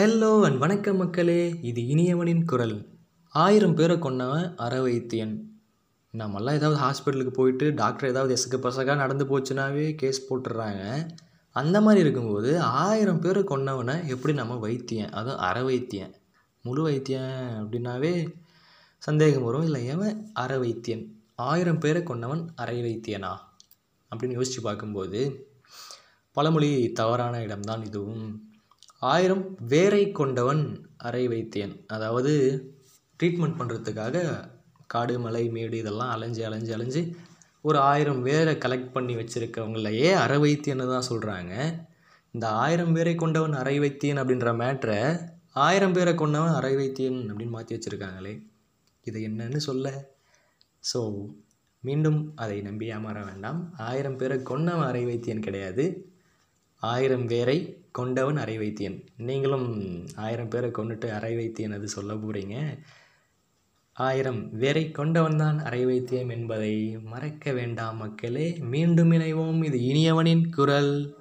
Hello and வணக்கம் மக்களே. இது இனியவனின் குரல். ஆயிரம் பேரை கொன்னவன் அற வைத்தியன் நம்மெல்லாம் ஏதாவது ஹாஸ்பிட்டலுக்கு போயிட்டு டாக்டர் ஏதாவது எசுக்கு பசக்கா நடந்து போச்சுனாவே கேஸ் போட்டுடுறாங்க அந்த மாதிரி இருக்கும்போது ஆயிரம் பேரை கொண்டவனை எப்படி நம்ம வைத்தியன்? அதுவும் அறவைத்தியன். முழு வைத்தியன் அப்படின்னாவே சந்தேகம் வரும். இல்லை ஏவன் அற வைத்தியன் ஆயிரம் பேரை கொன்னவன் அரை வைத்தியனா அப்படின்னு யோசித்து பார்க்கும்போது பழமொழி தவறான இடம்தான் இதுவும். ஆயிரம் வேரை கொண்டவன் அரை வைத்தியன் அதாவது ட்ரீட்மெண்ட் பண்ணுறதுக்காக காடு மலை மேடு இதெல்லாம் அலைஞ்சு அலைஞ்சு அலைஞ்சு ஒரு ஆயிரம் வேரை கலெக்ட் பண்ணி வச்சுருக்கவங்களையே அரை வைத்தியன்னு தான் சொல்கிறாங்க இந்த ஆயிரம் பேரை கொண்டவன் அரை வைத்தியன் அப்படின்ற மேட்ரை ஆயிரம் பேரை கொண்டவன் அரை வைத்தியன் அப்படின்னு மாற்றி வச்சுருக்காங்களே. இது என்னன்னு சொல்ல? ஸோ மீண்டும் அதை நம்பி ஏமாற வேண்டாம். ஆயிரம் பேரை கொண்டவன் அரை வைத்தியன் கிடையாது. ஆயிரம் பேரை கொண்டவன் அரை வைத்தியன். நீங்களும் ஆயிரம் பேரை கொண்டுட்டு அரை வைத்தியன் அது சொல்ல போகிறீங்க ஆயிரம் வேரை கொண்டவன் தான் அரை வைத்தியம் என்பதை மறக்க வேண்டாம் மக்களே. மீண்டும் இணைவோம். இது இனியவனின் குரல்.